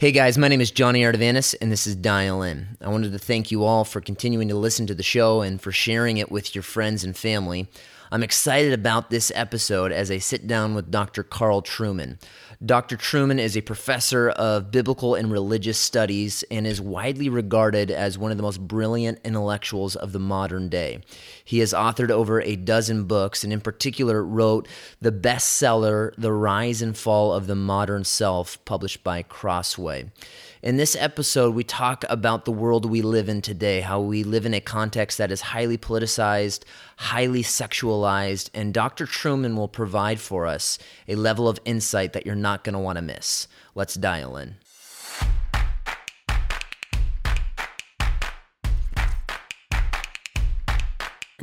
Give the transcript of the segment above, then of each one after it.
Hey guys, my name is Johnny Artavanis, and this is Dial In. I wanted to thank you all for continuing to listen to the show and for sharing it with your friends and family. I'm excited about this episode as I sit down with Dr. Carl Trueman. Dr. Trueman is a professor of biblical and religious studies and is widely regarded as one of the most brilliant intellectuals of the modern day. He has authored over a dozen books and, in particular, wrote the bestseller, The Rise and Fall of the Modern Self, published by Crossway. In this episode, we talk about the world we live in today, how we live in a context that is highly politicized, highly sexualized, and Dr. Trueman will provide for us a level of insight that you're not going to want to miss. Let's dial in.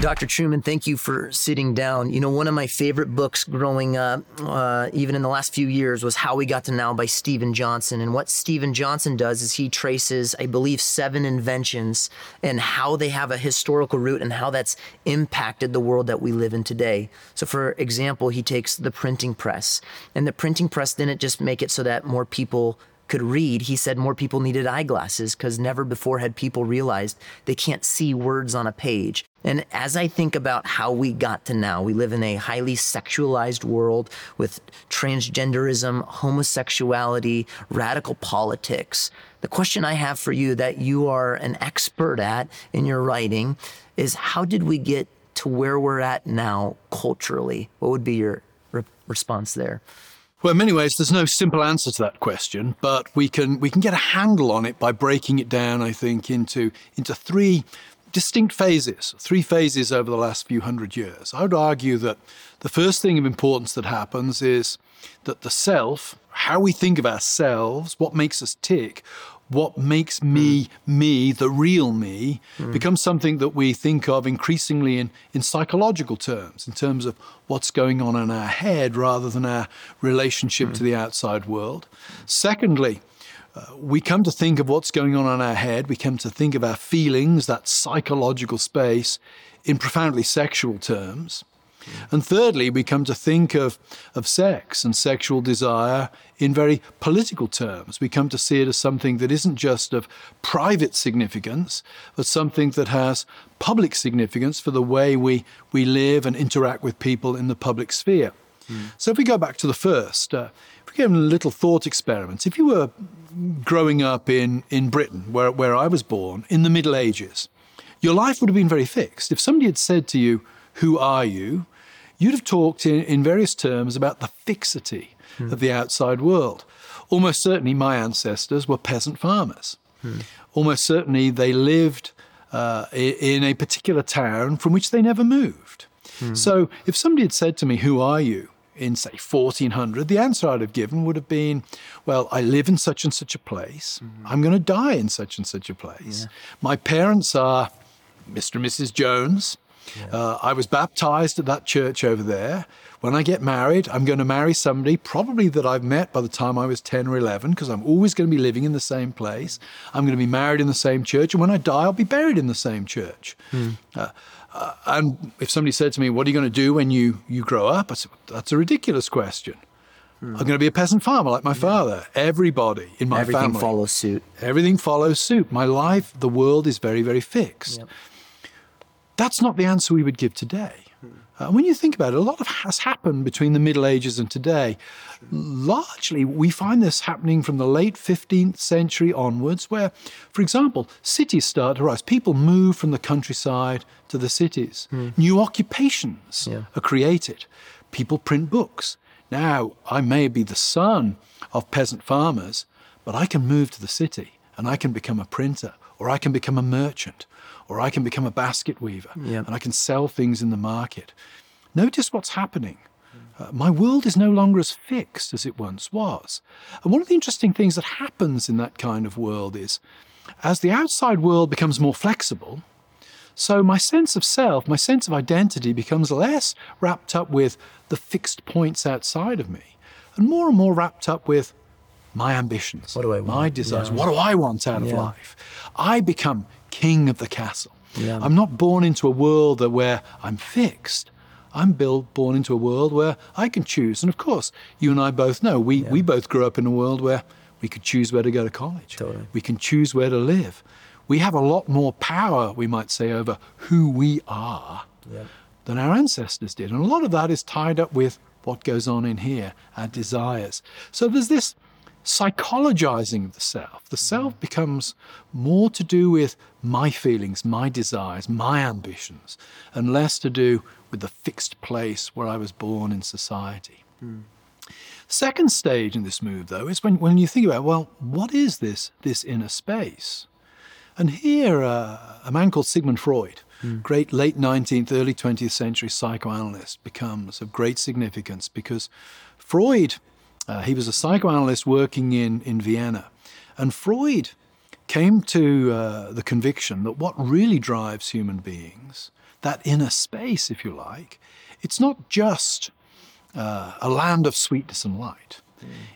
Dr. Trueman, thank you for sitting down. You know, one of my favorite books growing up, uh, even in the last few years, was How We Got to Now by Steven Johnson. And what Steven Johnson does is he traces, I believe, seven inventions and how they have a historical root and how that's impacted the world that we live in today. So, for example, he takes the printing press, and the printing press didn't just make it so that more people could read, he said more people needed eyeglasses because never before had people realized they can't see words on a page. And as I think about how we got to now, we live in a highly sexualized world with transgenderism, homosexuality, radical politics. The question I have for you that you are an expert at in your writing is how did we get to where we're at now culturally? What would be your re- response there? Well, in many ways, there's no simple answer to that question, but we can we can get a handle on it by breaking it down. I think into into three distinct phases, three phases over the last few hundred years. I would argue that the first thing of importance that happens is that the self, how we think of ourselves, what makes us tick, what makes me me, the real me, mm. becomes something that we think of increasingly in, in psychological terms, in terms of what's going on in our head rather than our relationship mm. to the outside world. Secondly, uh, we come to think of what's going on in our head, we come to think of our feelings, that psychological space, in profoundly sexual terms. And thirdly, we come to think of, of sex and sexual desire in very political terms. We come to see it as something that isn't just of private significance, but something that has public significance for the way we, we live and interact with people in the public sphere. Mm. So if we go back to the first, uh, if we give a little thought experiment, if you were growing up in, in Britain, where, where I was born, in the Middle Ages, your life would have been very fixed. If somebody had said to you, Who are you? You'd have talked in, in various terms about the fixity mm. of the outside world. Almost certainly, my ancestors were peasant farmers. Mm. Almost certainly, they lived uh, in a particular town from which they never moved. Mm. So, if somebody had said to me, Who are you? in, say, 1400, the answer I'd have given would have been, Well, I live in such and such a place. Mm-hmm. I'm going to die in such and such a place. Yeah. My parents are Mr. and Mrs. Jones. Yeah. Uh, I was baptized at that church over there. When I get married, I'm going to marry somebody probably that I've met by the time I was 10 or 11 because I'm always going to be living in the same place. I'm going to be married in the same church. And when I die, I'll be buried in the same church. Hmm. Uh, uh, and if somebody said to me, What are you going to do when you, you grow up? I said, That's a ridiculous question. Hmm. I'm going to be a peasant farmer like my father. Everybody in my Everything family. Everything follows suit. Everything follows suit. My life, the world is very, very fixed. Yep. That's not the answer we would give today. Uh, when you think about it, a lot of has happened between the Middle Ages and today. Largely, we find this happening from the late 15th century onwards, where, for example, cities start to rise. People move from the countryside to the cities. Mm. New occupations yeah. are created. People print books. Now, I may be the son of peasant farmers, but I can move to the city and I can become a printer or I can become a merchant or I can become a basket weaver yep. and I can sell things in the market. Notice what's happening. Uh, my world is no longer as fixed as it once was. And one of the interesting things that happens in that kind of world is as the outside world becomes more flexible, so my sense of self, my sense of identity becomes less wrapped up with the fixed points outside of me and more and more wrapped up with my ambitions, what do I want? my desires. Yeah. What do I want out of life? I become king of the castle. Yeah. I'm not born into a world where I'm fixed. I'm built, born into a world where I can choose. And of course, you and I both know we, yeah. we both grew up in a world where We could choose where to go to college. Totally. We can choose where to live. We have a lot more power, we might say, over who we are Yep. than our ancestors did. And a lot of that is tied up with what goes on in here, our desires. So there's this psychologizing of the self. The self mm. becomes more to do with my feelings, my desires, my ambitions, and less to do with the fixed place where I was born in society. Mm. Second stage in this move, though, is when, when you think about, well, what is this, this inner space? And here, uh, a man called Sigmund Freud, mm. great late 19th, early 20th century psychoanalyst, becomes of great significance because Freud, uh, he was a psychoanalyst working in, in Vienna. And Freud came to uh, the conviction that what really drives human beings, that inner space, if you like, it's not just uh, a land of sweetness and light.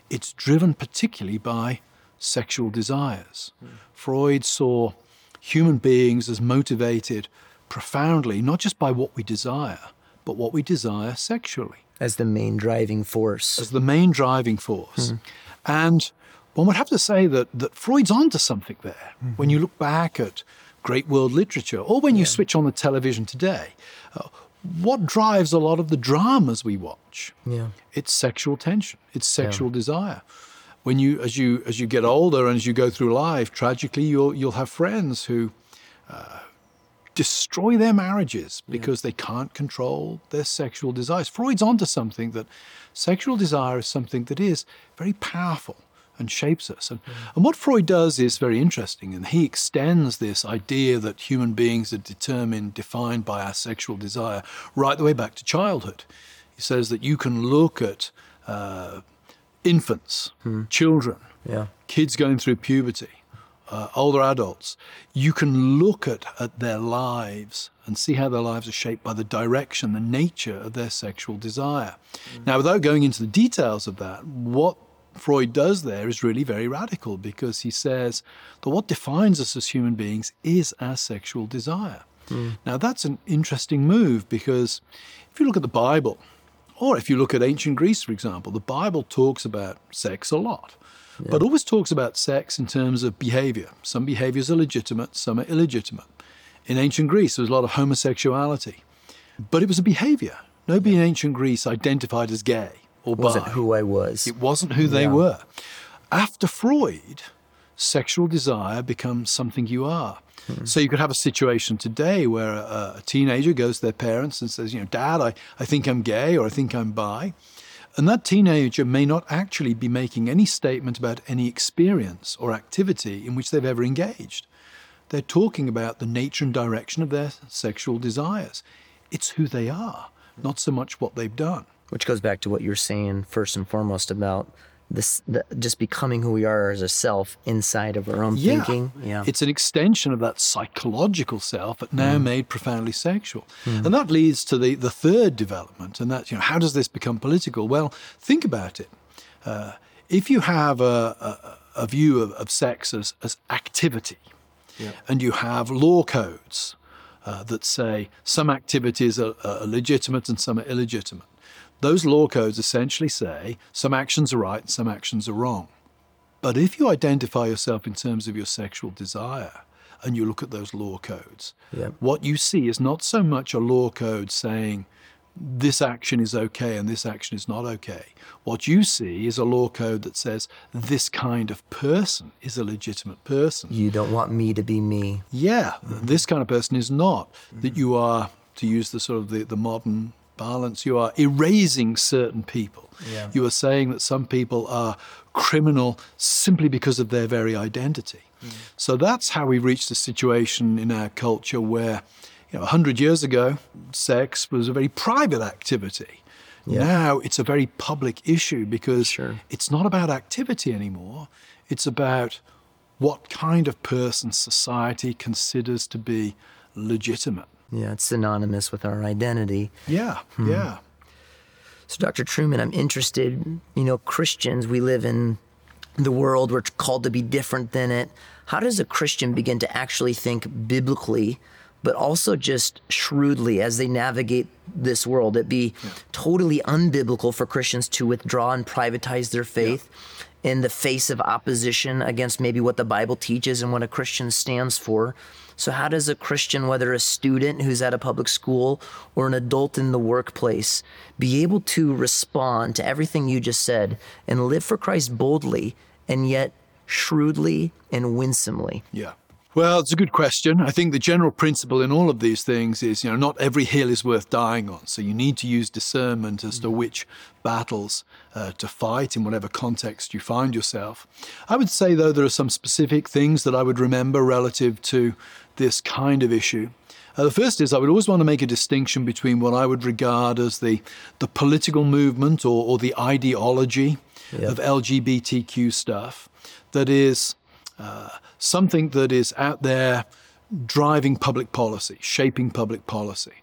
It's driven particularly by sexual desires. Freud saw human beings as motivated profoundly, not just by what we desire, but what we desire sexually As the main driving force. as the main driving force. And one would have to say that, that Freud's onto something there. When you look back at great world literature, or when you switch on the television today, uh, what drives a lot of the dramas we watch? Yeah. It's sexual tension. It's sexual desire. When you, as you, as you get older and as you go through life, tragically, you'll, you'll have friends who uh, destroy their marriages because they can't control their sexual desires. Freud's onto something that sexual desire is something that is very powerful and shapes us. And, and what Freud does is very interesting, and he extends this idea that human beings are determined, defined by our sexual desire, right the way back to childhood. He says that you can look at uh, infants, children, Yeah. kids going through puberty, uh, older adults, you can look at, at their lives and see how their lives are shaped by the direction, the nature of their sexual desire. Now, without going into the details of that, what Freud does there is really very radical because he says that what defines us as human beings is our sexual desire. Now, that's an interesting move because if you look at the Bible, or if you look at ancient Greece, for example, the Bible talks about sex a lot, but always talks about sex in terms of behavior. Some behaviors are legitimate, some are illegitimate. In ancient Greece, there was a lot of homosexuality, but it was a behavior. Nobody in ancient Greece identified as gay or bi. Wasn't who I was. It wasn't who they Yeah. were. After Freud, sexual desire becomes something you are. Hmm. So you could have a situation today where a, a teenager goes to their parents and says, you know, Dad, I, I think I'm gay or I think I'm bi. And that teenager may not actually be making any statement about any experience or activity in which they've ever engaged. They're talking about the nature and direction of their sexual desires. It's who they are, not so much what they've done. Which goes back to what you're saying first and foremost about this, the, just becoming who we are as a self inside of our own thinking. Yeah. It's an extension of that psychological self, but Mm. now made profoundly sexual. And that leads to the, the third development, and that's, you know, how does this become political? Well, think about it. Uh, if you have a, a, a view of, of sex as, as activity, and you have law codes uh, that say some activities are, are legitimate and some are illegitimate, those law codes essentially say some actions are right and some actions are wrong. But if you identify yourself in terms of your sexual desire and you look at those law codes, what you see is not so much a law code saying this action is okay and this action is not okay. What you see is a law code that says this kind of person is a legitimate person. you don't want me to be me. Yeah, mm-hmm. this kind of person is not. That mm-hmm. you are, to use the sort of the, the modern balance, you are erasing certain people. Yeah. You are saying that some people are criminal simply because of their very identity. Hmm. So that's how we've reached a situation in our culture where, you know, 100 years ago, sex was a very private activity. Now it's a very public issue because Sure. it's not about activity anymore. It's about what kind of person society considers to be legitimate. Yeah, it's synonymous with our identity. Yeah, hmm. yeah. So, Dr. Trueman, I'm interested. You know, Christians, we live in the world, we're called to be different than it. How does a Christian begin to actually think biblically but also just shrewdly as they navigate this world. It'd be yeah. totally unbiblical for Christians to withdraw and privatize their faith. Yeah. In the face of opposition against maybe what the Bible teaches and what a Christian stands for. So, how does a Christian, whether a student who's at a public school or an adult in the workplace, be able to respond to everything you just said and live for Christ boldly and yet shrewdly and winsomely? Yeah. Well, it's a good question. I think the general principle in all of these things is, you know, not every hill is worth dying on. So you need to use discernment as to which battles uh, to fight in whatever context you find yourself. I would say, though, there are some specific things that I would remember relative to this kind of issue. Uh, the first is I would always want to make a distinction between what I would regard as the, the political movement or, or the ideology of LGBTQ stuff that is uh, something that is out there driving public policy, shaping public policy.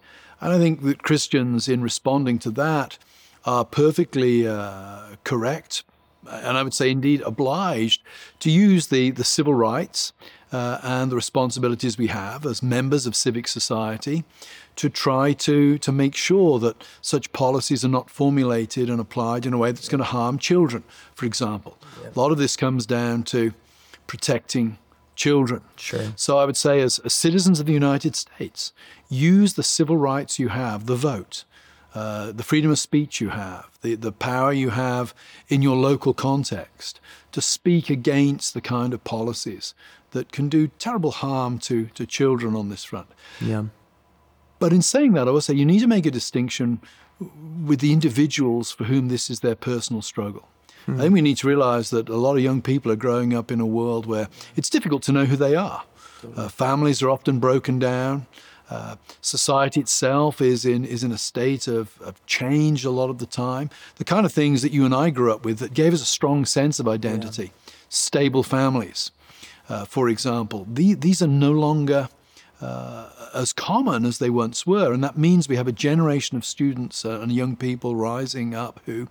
And I think that Christians, in responding to that, are perfectly uh, correct, and I would say indeed obliged, to use the, the civil rights uh, and the responsibilities we have as members of civic society to try to, to make sure that such policies are not formulated and applied in a way that's going to harm children, for example. A lot of this comes down to protecting children. Sure. So I would say, as, as, citizens of the United States, use the civil rights you have, the vote, uh, the freedom of speech you have, the, the power you have in your local context to speak against the kind of policies that can do terrible harm to, to children on this front. Yeah. But in saying that, I would say you need to make a distinction with the individuals for whom this is their personal struggle. Mm. I think we need to realize that a lot of young people are growing up in a world where it's difficult to know who they are. Uh, families are often broken down. Uh, society itself is in is in a state of, of change a lot of the time. The kind of things that you and I grew up with that gave us a strong sense of identity, yeah. stable families, uh, for example. The, these are no longer uh, as common as they once were, and that means we have a generation of students uh, and young people rising up who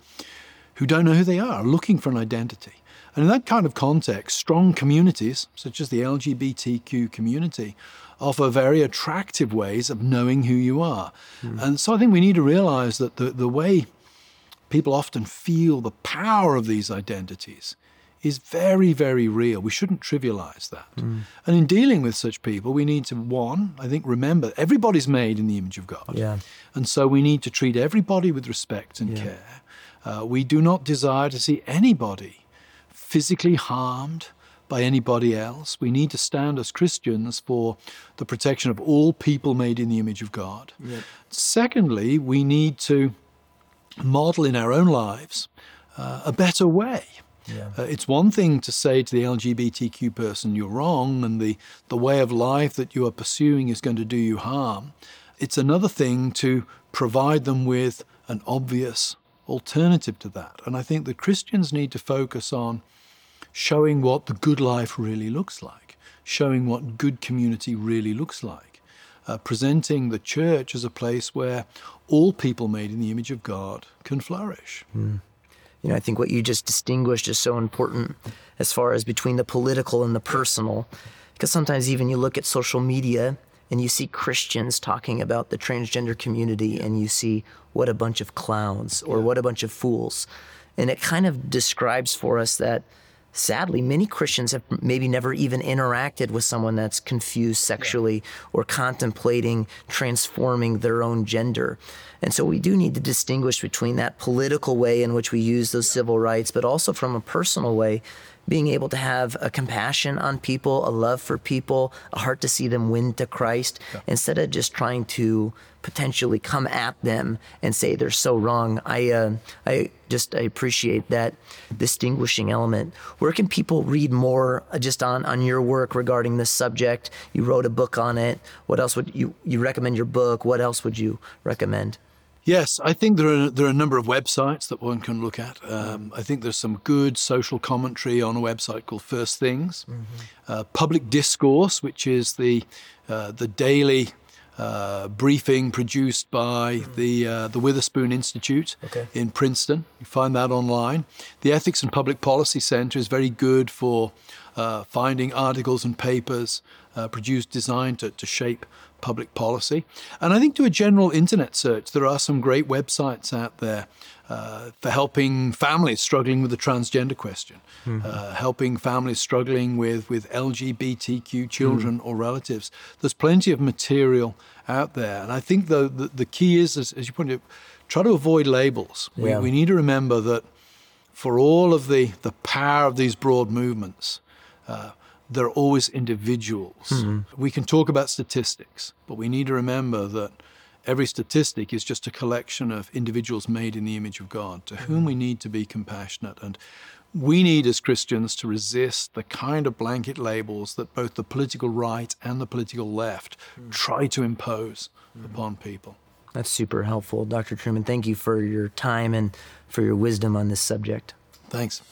who don't know who they are, looking for an identity. And in that kind of context, strong communities, such as the LGBTQ community, offer very attractive ways of knowing who you are. Mm. And so I think we need to realize that the, the way people often feel the power of these identities is very, very real. We shouldn't trivialize that. Mm. And in dealing with such people, we need to, one, I think, remember everybody's made in the image of God. Yeah. And so we need to treat everybody with respect and yeah. care. Uh, we do not desire to see anybody physically harmed by anybody else. We need to stand as Christians for the protection of all people made in the image of God. Secondly, we need to model in our own lives uh, a better way. Yeah. Uh, it's one thing to say to the LGBTQ person, you're wrong, and the, the way of life that you are pursuing is going to do you harm. It's another thing to provide them with an obvious alternative to that. And I think that Christians need to focus on showing what the good life really looks like, showing what good community really looks like, uh, presenting the church as a place where all people made in the image of God can flourish. Mm. You know, I think what you just distinguished is so important as far as between the political and the personal. Because sometimes even you look at social media and you see Christians talking about the transgender community and you see what a bunch of clowns or what a bunch of fools. And it kind of describes for us that sadly, many Christians have maybe never even interacted with someone that's confused sexually yeah. or contemplating transforming their own gender. And so we do need to distinguish between that political way in which we use those civil rights, but also from a personal way being able to have a compassion on people, a love for people, a heart to see them win to Christ, yeah. instead of just trying to potentially come at them and say they're so wrong. I uh, I just I appreciate that distinguishing element. Where can people read more uh, just on on your work regarding this subject? You wrote a book on it. What else would you you recommend your book? What else would you recommend? Yes, I think there are there are a number of websites that one can look at. Um, I think there's some good social commentary on a website called First Things, mm-hmm. uh, Public Discourse, which is the uh, the daily uh, briefing produced by the uh, the Witherspoon Institute Okay. in Princeton. You find that online. The Ethics and Public Policy Center is very good for uh, finding articles and papers uh, produced designed to, to shape public policy. And I think to a general internet search, there are some great websites out there uh, for helping families struggling with the transgender question, uh, helping families struggling with, with LGBTQ children or relatives. There's plenty of material out there. And I think the, the, the key is, as, as you pointed out, try to avoid labels. Yeah. We, we need to remember that for all of the, the power of these broad movements, uh, they're always individuals. We can talk about statistics, but we need to remember that every statistic is just a collection of individuals made in the image of God to whom mm-hmm. we need to be compassionate. And we need, as Christians, to resist the kind of blanket labels that both the political right and the political left mm. try to impose mm-hmm. upon people. That's super helpful, Dr. Trueman. Thank you for your time and for your wisdom on this subject. Thanks.